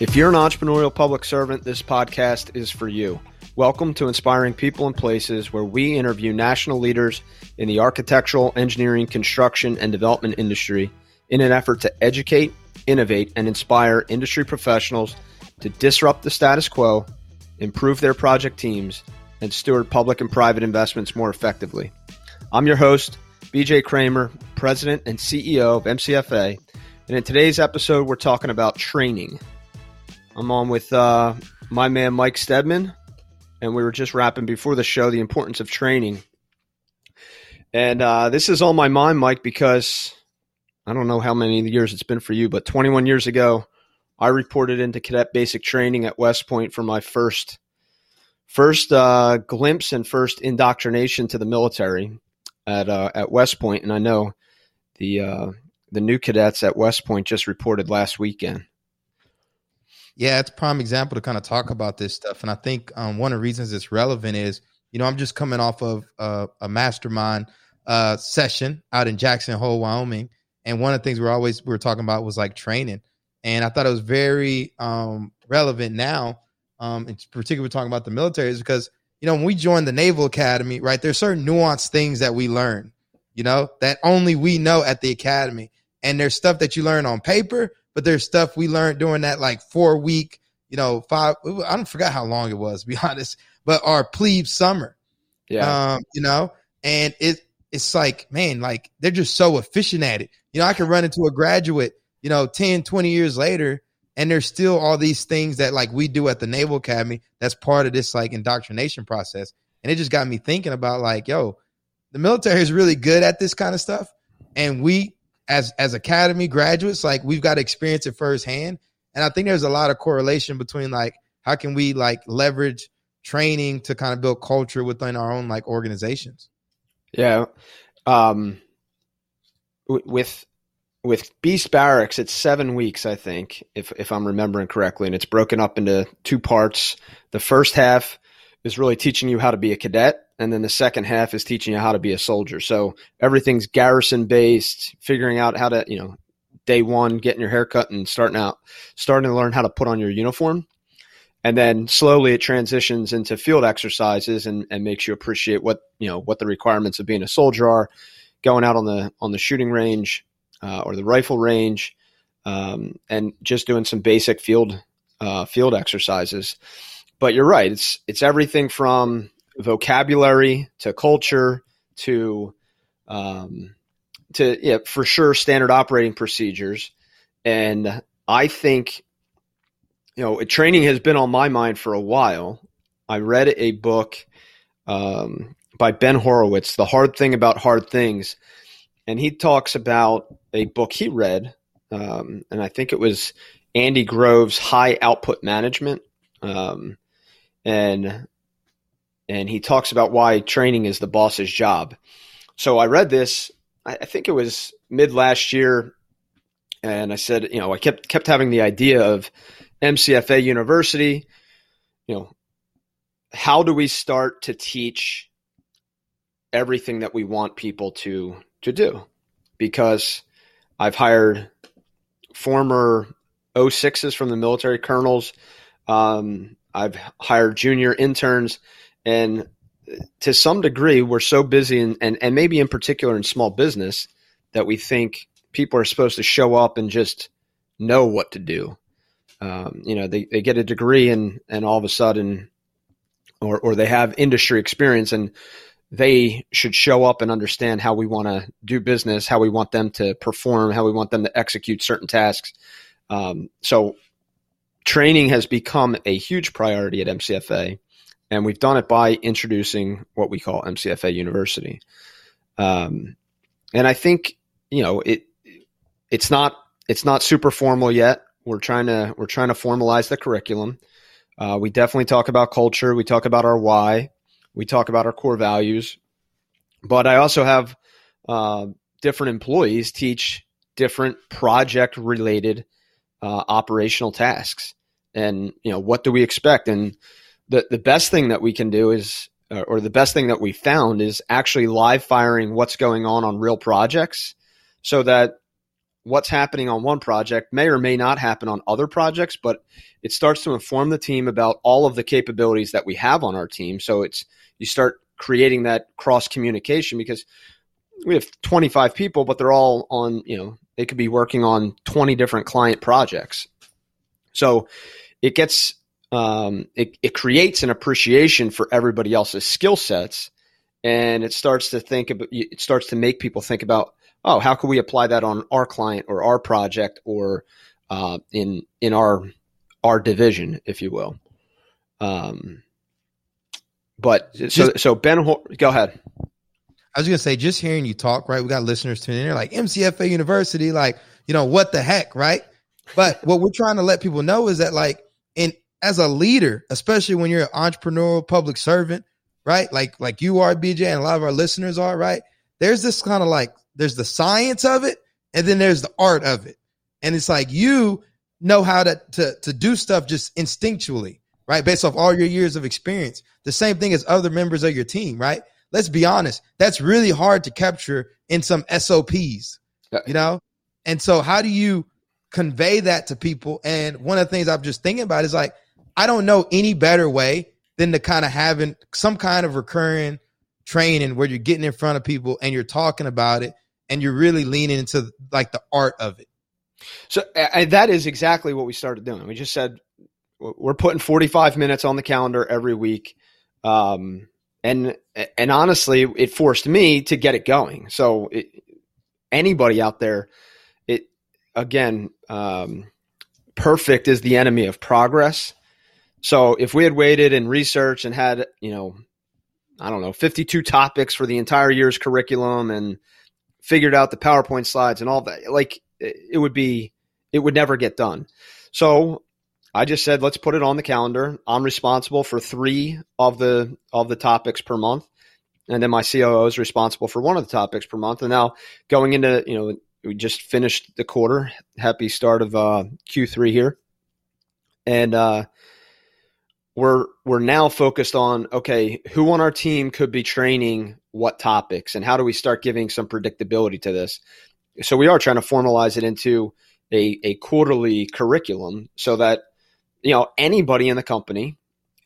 If you're an entrepreneurial public servant, this podcast is for you. Welcome to Inspiring People and Places, where we interview national leaders in the architectural, engineering, construction, and development industry in an effort to educate, innovate, and inspire industry professionals to disrupt the status quo, improve their project teams, and steward public and private investments more effectively. I'm your host, BJ Kramer, President and CEO of MCFA. And in today's episode, we're talking about training. I'm on with uh, my man Mike Stedman, and we were just wrapping before the show the importance of training. And uh, this is on my mind, Mike, because I don't know how many years it's been for you, but 21 years ago, I reported into cadet basic training at West Point for my first first uh, glimpse and first indoctrination to the military at uh, at West Point, and I know the uh, the new cadets at West Point just reported last weekend. Yeah, it's prime example to kind of talk about this stuff. And I think um, one of the reasons it's relevant is, you know, I'm just coming off of uh, a mastermind uh, session out in Jackson Hole, Wyoming. And one of the things we're always we were talking about was like training. And I thought it was very um, relevant now, um, in talking about the military, is because, you know, when we joined the Naval Academy, right, there's certain nuanced things that we learn, you know, that only we know at the academy. And there's stuff that you learn on paper, but there's stuff we learned during that like four week, you know, five. I don't forget how long it was, to be honest, but our plebe summer. Yeah. Um, you know, and it it's like, man, like they're just so efficient at it. You know, I can run into a graduate, you know, 10, 20 years later, and there's still all these things that like we do at the Naval Academy that's part of this like indoctrination process. And it just got me thinking about like, yo, the military is really good at this kind of stuff. And we as as academy graduates, like we've got to experience it firsthand. And I think there's a lot of correlation between like how can we like leverage training to kind of build culture within our own like organizations. Yeah. Um with with Beast Barracks, it's seven weeks, I think, if if I'm remembering correctly, and it's broken up into two parts. The first half is really teaching you how to be a cadet, and then the second half is teaching you how to be a soldier. So everything's garrison based, figuring out how to, you know, day one, getting your haircut and starting out, starting to learn how to put on your uniform. And then slowly it transitions into field exercises and, and makes you appreciate what, you know, what the requirements of being a soldier are, going out on the, on the shooting range uh, or the rifle range, um, and just doing some basic field, uh, field exercises. But you're right. It's, it's everything from, vocabulary to culture to um, to yeah, for sure standard operating procedures. And I think you know training has been on my mind for a while. I read a book um, by Ben Horowitz, "The Hard Thing About Hard Things," and he talks about a book he read, um, and I think it was Andy Grove's High Output Management. Um, and and he talks about why training is the boss's job. So I read this, I think it was mid last year, and I said, you know, I kept kept having the idea of MCFA University, you know, how do we start to teach everything that we want people to to do? Because I've hired former 06s from the military colonels. Um, I've hired junior interns and to some degree, we're so busy, and, and, and maybe in particular in small business, that we think people are supposed to show up and just know what to do. Um, you know, they, they get a degree and, and all of a sudden, or, or they have industry experience and they should show up and understand how we want to do business, how we want them to perform, how we want them to execute certain tasks. Um, so training has become a huge priority at MCFA. And we've done it by introducing what we call MCFA University. Um, and I think, you know, it, it's not, it's not super formal yet. We're trying to, we're trying to formalize the curriculum. Uh, we definitely talk about culture. We talk about our why. We talk about our core values. But I also have uh, different employees teach different project related uh, operational tasks. And, you know, what do we expect? And, the the best thing that we can do is uh, or the best thing that we found is actually live firing what's going on on real projects so that what's happening on one project may or may not happen on other projects, but it starts to inform the team about all of the capabilities that we have on our team. So it's you start creating that cross communication because we have 25 people, but they're all on, you know, they could be working on 20 different client projects. So it gets, um, it, it creates an appreciation for everybody else's skill sets. And it starts to think about, it starts to make people think about, oh, how can we apply that on our client or our project or uh, in in our our division, if you will. Um, but so so Ben, go ahead. I was gonna say, just hearing you talk, right? We got listeners tuning in, they're like MCFA University, like you know what the heck, right? But what we're trying to let people know is that, like, in as a leader, especially when you're an entrepreneurial public servant, right? Like like you are, BJ, and a lot of our listeners are, right? There's this kind of like there's the science of it, and then there's the art of it, and it's like you know how to to to do stuff just instinctually, right? Based off all your years of experience. The same thing as other members of your team, right? Let's be honest. That's really hard to capture in some SOPs, you know? And so how do you convey that to people? And one of the things I'm just thinking about is like, I don't know any better way than to kind of having some kind of recurring training where you're getting in front of people and you're talking about it and you're really leaning into like the art of it. So that is exactly what we started doing. We just said we're putting 45 minutes on the calendar every week. Um, and and honestly, it forced me to get it going. So it, anybody out there, it again, um, perfect is the enemy of progress. So if we had waited and researched and had you know, I don't know, 52 topics for the entire year's curriculum and figured out the PowerPoint slides and all that, like it would be, it would never get done. So I just said, let's put it on the calendar. I'm responsible for three of the of the topics per month, and then my COO is responsible for one of the topics per month. And now going into you know we just finished the quarter. Happy start of uh, Q3 here, and uh, we're we're now focused on okay, who on our team could be training what topics, and how do we start giving some predictability to this? So we are trying to formalize it into a, a quarterly curriculum so that you know anybody in the company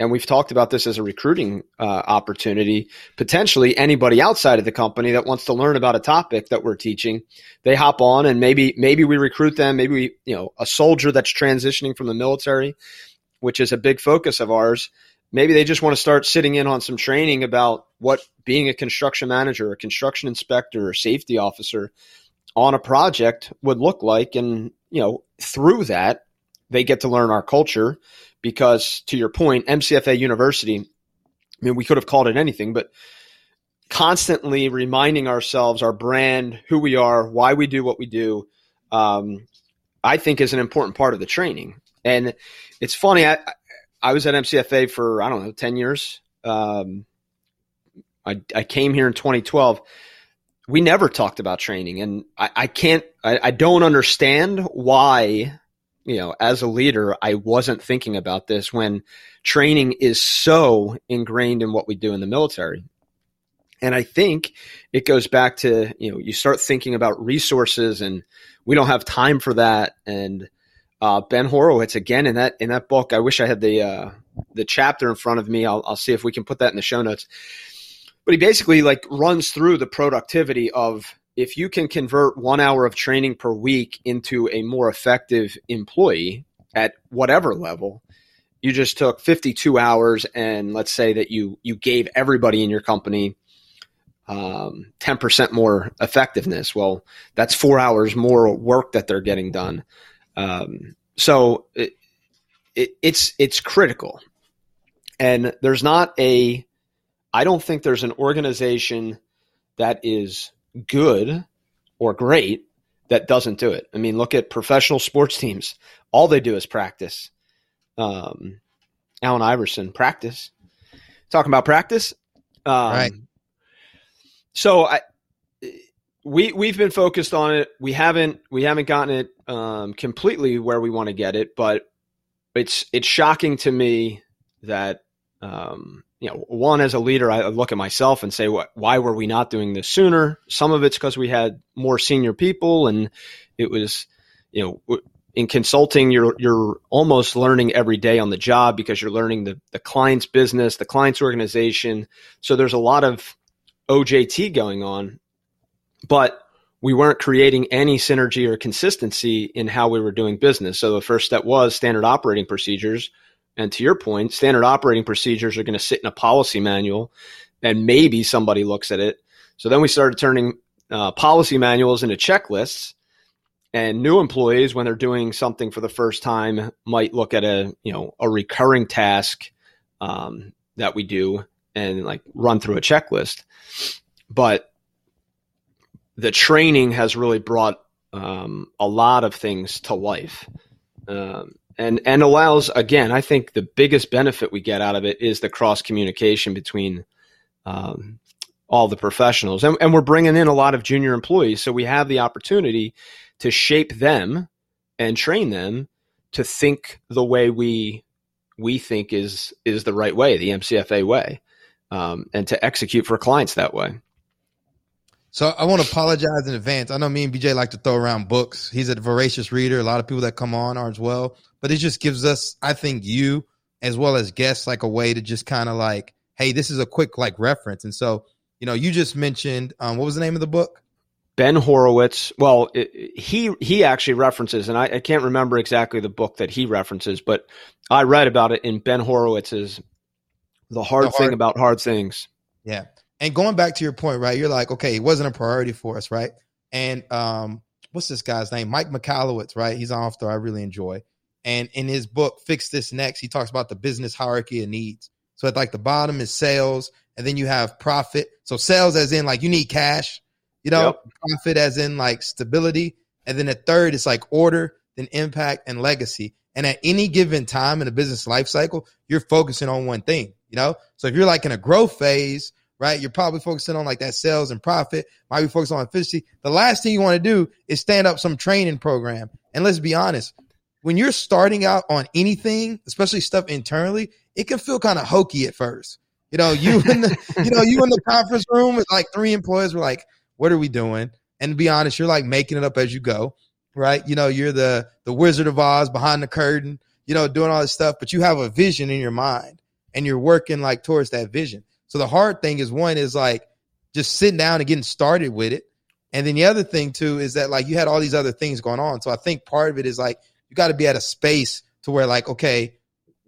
and we've talked about this as a recruiting uh, opportunity potentially anybody outside of the company that wants to learn about a topic that we're teaching they hop on and maybe maybe we recruit them maybe we you know a soldier that's transitioning from the military which is a big focus of ours maybe they just want to start sitting in on some training about what being a construction manager a construction inspector or safety officer on a project would look like and you know through that they get to learn our culture because to your point, MCFA University, I mean, we could have called it anything, but constantly reminding ourselves our brand, who we are, why we do what we do, um, I think is an important part of the training. And it's funny, I, I was at MCFA for, I don't know, 10 years. Um, I, I came here in 2012. We never talked about training, and I, I can't, I, I don't understand why you know, as a leader, I wasn't thinking about this when training is so ingrained in what we do in the military. And I think it goes back to, you know, you start thinking about resources and we don't have time for that. And uh, Ben Horowitz, again, in that, in that book, I wish I had the, uh, the chapter in front of me. I'll, I'll see if we can put that in the show notes. But he basically like runs through the productivity of if you can convert one hour of training per week into a more effective employee at whatever level, you just took 52 hours and let's say that you you gave everybody in your company um, 10% more effectiveness. Well, that's four hours more work that they're getting done. Um, so it, it, it's it's critical, and there's not a. I don't think there's an organization that is good or great that doesn't do it. I mean, look at professional sports teams. All they do is practice. Um, Allen Iverson, practice. Talking about practice. Um, right. So I, we we've been focused on it. We haven't we haven't gotten it um, completely where we want to get it, but it's it's shocking to me that um, you know, one as a leader, I look at myself and say, what, why were we not doing this sooner? Some of it's because we had more senior people and it was, you know, in consulting, you're, you're almost learning every day on the job because you're learning the, the client's business, the client's organization. So there's a lot of OJT going on, but we weren't creating any synergy or consistency in how we were doing business. So the first step was standard operating procedures and to your point, standard operating procedures are going to sit in a policy manual and maybe somebody looks at it. So then we started turning uh, policy manuals into checklists and new employees when they're doing something for the first time might look at a you know a recurring task um, that we do and like run through a checklist but the training has really brought um, a lot of things to life um, and and allows again. I think the biggest benefit we get out of it is the cross communication between um, all the professionals, and, and we're bringing in a lot of junior employees, so we have the opportunity to shape them and train them to think the way we we think is is the right way, the MCFA way, um, and to execute for clients that way. So I want to apologize in advance. I know me and BJ like to throw around books. He's a voracious reader. A lot of people that come on are as well. But it just gives us, I think, you as well as guests like a way to just kind of like, hey, this is a quick like reference. And so, you know, you just mentioned um, what was the name of the book? Ben Horowitz. Well, it, he he actually references, and I, I, can't remember exactly the book that he references, but I read about it in Ben Horowitz's "The Hard, the hard Thing About Hard Things." Yeah, and going back to your point, right? You're like, okay, it wasn't a priority for us, right? And um, what's this guy's name? Mike Michalowicz, right? He's an author I really enjoy. And in his book, Fix This Next, he talks about the business hierarchy of needs. So at like the bottom is sales, and then you have profit. So sales as in like you need cash, you know, yep. profit as in like stability. And then the third is like order, then impact and legacy. And at any given time in a business life cycle, you're focusing on one thing, you know? So if you're like in a growth phase, right? You're probably focusing on like that sales and profit, might be focused on efficiency. The last thing you want to do is stand up some training program. And let's be honest, when you're starting out on anything, especially stuff internally, it can feel kind of hokey at first. You know, you in the you know, you in the conference room with like three employees were like, what are we doing? And to be honest, you're like making it up as you go, right? You know, you're the the Wizard of Oz behind the curtain, you know, doing all this stuff, but you have a vision in your mind and you're working like towards that vision. So the hard thing is one is like just sitting down and getting started with it. And then the other thing too is that like you had all these other things going on. So I think part of it is like you got to be at a space to where like, okay,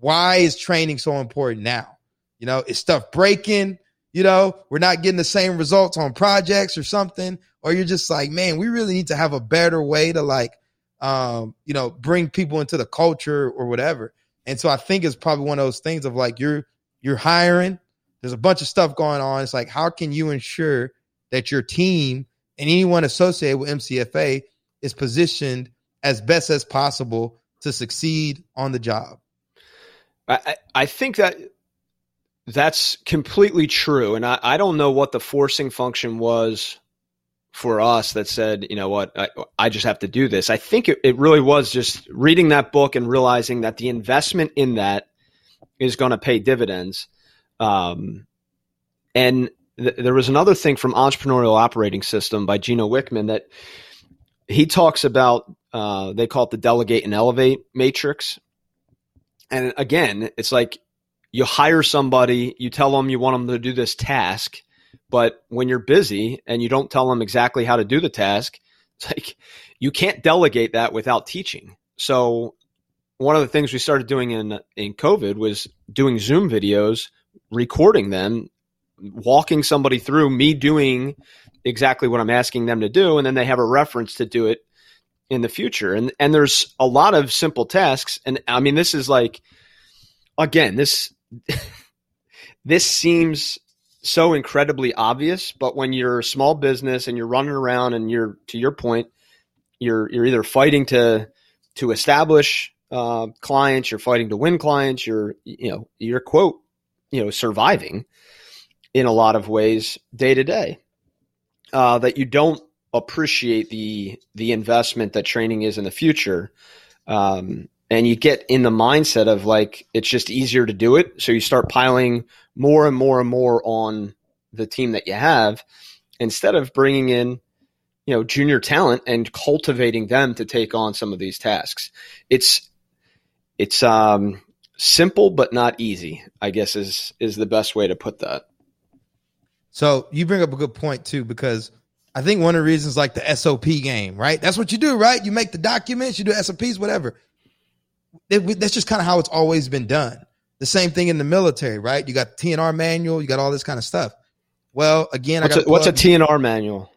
why is training so important now? You know, is stuff breaking? You know, we're not getting the same results on projects or something, or you're just like, man, we really need to have a better way to like, um, you know, bring people into the culture or whatever. And so I think it's probably one of those things of like you're you're hiring, there's a bunch of stuff going on. It's like, how can you ensure that your team and anyone associated with MCFA is positioned as best as possible to succeed on the job? I, I think that that's completely true. And I, I don't know what the forcing function was for us that said, you know what, I, I just have to do this. I think it, it really was just reading that book and realizing that the investment in that is going to pay dividends. Um, and th- there was another thing from Entrepreneurial Operating System by Gino Wickman that he talks about. Uh, they call it the delegate and elevate matrix. And again, it's like you hire somebody, you tell them you want them to do this task, but when you're busy and you don't tell them exactly how to do the task, it's like you can't delegate that without teaching. So one of the things we started doing in in COVID was doing Zoom videos recording them, walking somebody through me doing exactly what I'm asking them to do, and then they have a reference to do it in the future. And and there's a lot of simple tasks, and I mean this is like again this this seems so incredibly obvious, but when you're a small business and you're running around and you're to your point, you're you're either fighting to to establish uh, clients, you're fighting to win clients, you're you know you're quote you know surviving in a lot of ways day to day uh, that you don't appreciate the the investment that training is in the future um, and you get in the mindset of like it's just easier to do it. So you start piling more and more and more on the team that you have instead of bringing in you know junior talent and cultivating them to take on some of these tasks. It's it's um, simple but not easy. I guess is is the best way to put that. So you bring up a good point too, because I think one of the reasons like the SOP game, right? That's what you do, right? You make the documents, you do SOPs, whatever. It, that's just kind of how it's always been done. The same thing in the military, right? You got the T&R manual, you got all this kind of stuff. Well, again, what's, a, what's a T&R manual?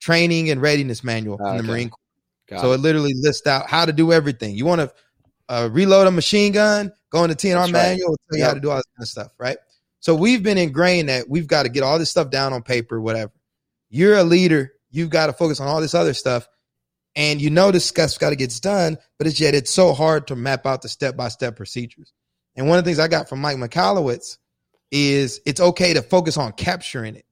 Training and readiness manual oh, in the Marine Corps. So it. literally lists out how to do everything. You want to uh, reload a machine gun, go into T&R That's manual, right. tell you yep. how to do all this kind of stuff, right? So we've been ingrained that we've got to get all this stuff down on paper, whatever. You're a leader, you've got to focus on all this other stuff. And you know this stuff's got to get done, but it's yet it's so hard to map out the step by step procedures. And one of the things I got from Mike Michalowicz is it's okay to focus on capturing it,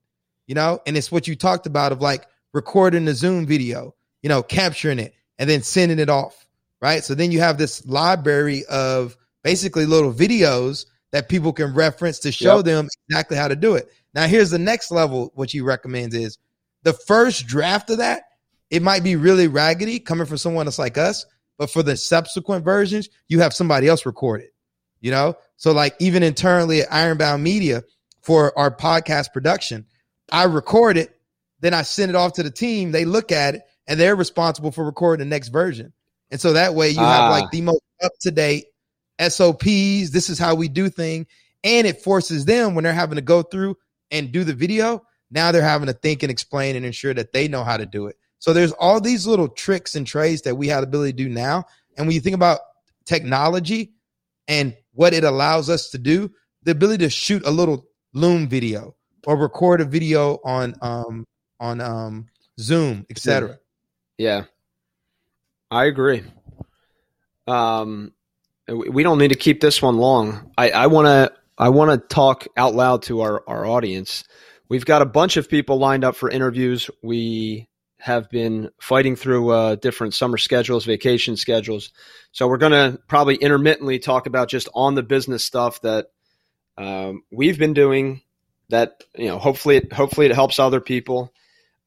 you know, and it's what you talked about of like recording the Zoom video, you know, capturing it and then sending it off, right? So then you have this library of basically little videos that people can reference to show yep. them exactly how to do it. Now, here's the next level. What you recommend is the first draft of that. It might be really raggedy coming from someone that's like us, but for the subsequent versions, you have somebody else record it. You know, so like even internally at Ironbound Media for our podcast production, I record it, then I send it off to the team. They look at it, and they're responsible for recording the next version. And so that way you ah. have like ah. the most up to date SOPs. This is how we do thing. And it forces them when they're having to go through and do the video. Now they're having to think and explain and ensure that they know how to do it. So there's all these little tricks and trades that we have the ability to do now. And when you think about technology and what it allows us to do, the ability to shoot a little Loom video or record a video on um on um Zoom, etc. Yeah. I agree. Um we don't need to keep this one long. I want to I want to talk out loud to our our audience. We've got a bunch of people lined up for interviews. We have been fighting through uh, different summer schedules, vacation schedules. So we're going to probably intermittently talk about just on the business stuff that um, we've been doing. That you know, hopefully, it, hopefully it helps other people.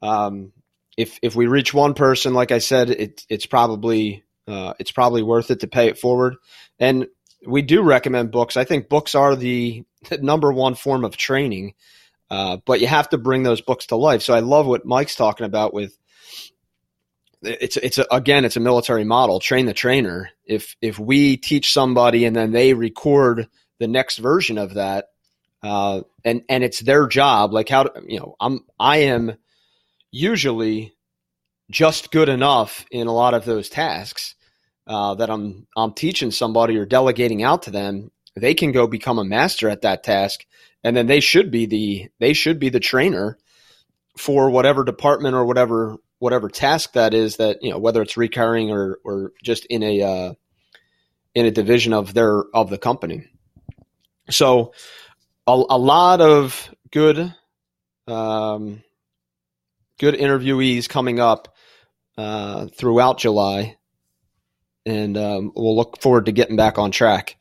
Um, if if we reach one person, like I said, it, it's probably uh, it's probably worth it to pay it forward. And we do recommend books. I think books are the, number one form of training, uh, but you have to bring those books to life. So I love what Mike's talking about with it's it's a, again it's a military model train the trainer if if we teach somebody and then they record the next version of that uh, and and it's their job like how you know i'm i am usually just good enough in a lot of those tasks uh, that I'm I'm teaching somebody or delegating out to them, they can go become a master at that task, and then they should be the they should be the trainer for whatever department or whatever whatever task that is that you know whether it's recurring or or just in a uh, in a division of their of the company. So a, a lot of good um, good interviewees coming up uh, throughout July and um, we'll look forward to getting back on track.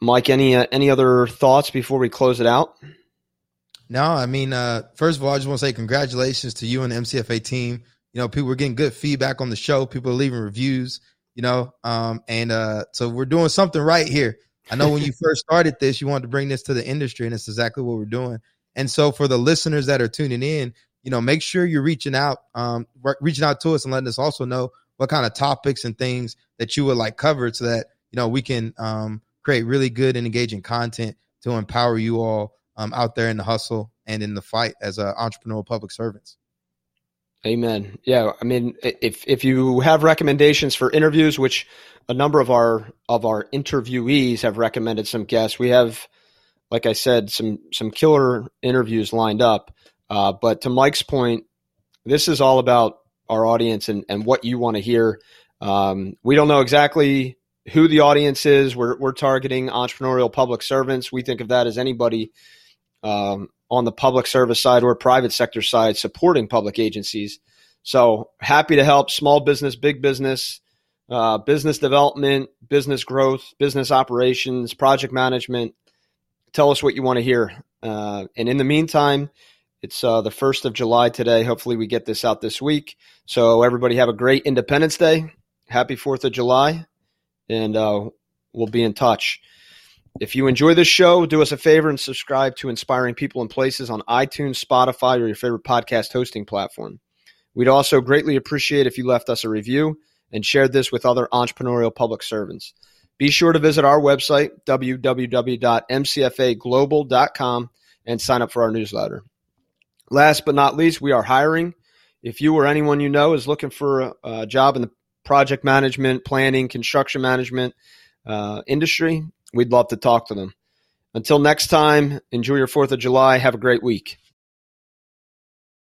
Mike, any uh, any other thoughts before we close it out? No, I mean, uh, first of all, I just want to say congratulations to you and the MCFA team. You know, people are getting good feedback on the show. People are leaving reviews. You know, um, and uh, so we're doing something right here. I know when you first started this, you wanted to bring this to the industry, and it's exactly what we're doing. And so, for the listeners that are tuning in, you know, make sure you're reaching out, um, reaching out to us and letting us also know what kind of topics and things that you would like covered so that you know we can um, create really good and engaging content to empower you all um, out there in the hustle and in the fight as uh, entrepreneurial public servants. Amen. Yeah, I mean, if if you have recommendations for interviews, which a number of our of our interviewees have recommended some guests, we have, like I said, some some killer interviews lined up. Uh, but to Mike's point, this is all about our audience and, and what you want to hear. Um, we don't know exactly who the audience is. We're, we're targeting entrepreneurial public servants. We think of that as anybody um, on the public service side or private sector side supporting public agencies. So happy to help small business, big business, uh, business development, business growth, business operations, project management. Tell us what you want to hear. Uh, and in the meantime, it's uh, the 1st of July today. Hopefully, we get this out this week. So, everybody have a great Independence Day. Happy 4th of July. And uh, we'll be in touch. If you enjoy this show, do us a favor and subscribe to Inspiring People and Places on iTunes, Spotify, or your favorite podcast hosting platform. We'd also greatly appreciate if you left us a review and shared this with other entrepreneurial public servants. Be sure to visit our website, www.mcfaglobal.com, and sign up for our newsletter. Last but not least, we are hiring. If you or anyone you know is looking for a, job in the project management, planning, construction management uh, industry, we'd love to talk to them. Until next time, enjoy your 4th of July. Have a great week.